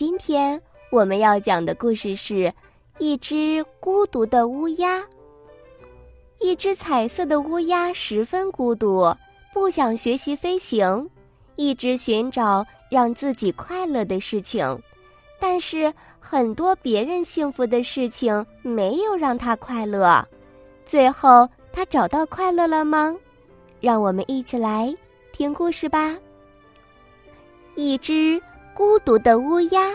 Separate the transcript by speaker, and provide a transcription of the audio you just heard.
Speaker 1: 今天我们要讲的故事是《一只孤独的乌鸦》。一只彩色的乌鸦十分孤独，不想学习飞行，一直寻找让自己快乐的事情。但是很多别人幸福的事情没有让他快乐。最后，他找到快乐了吗？让我们一起来听故事吧。一只孤独的乌鸦。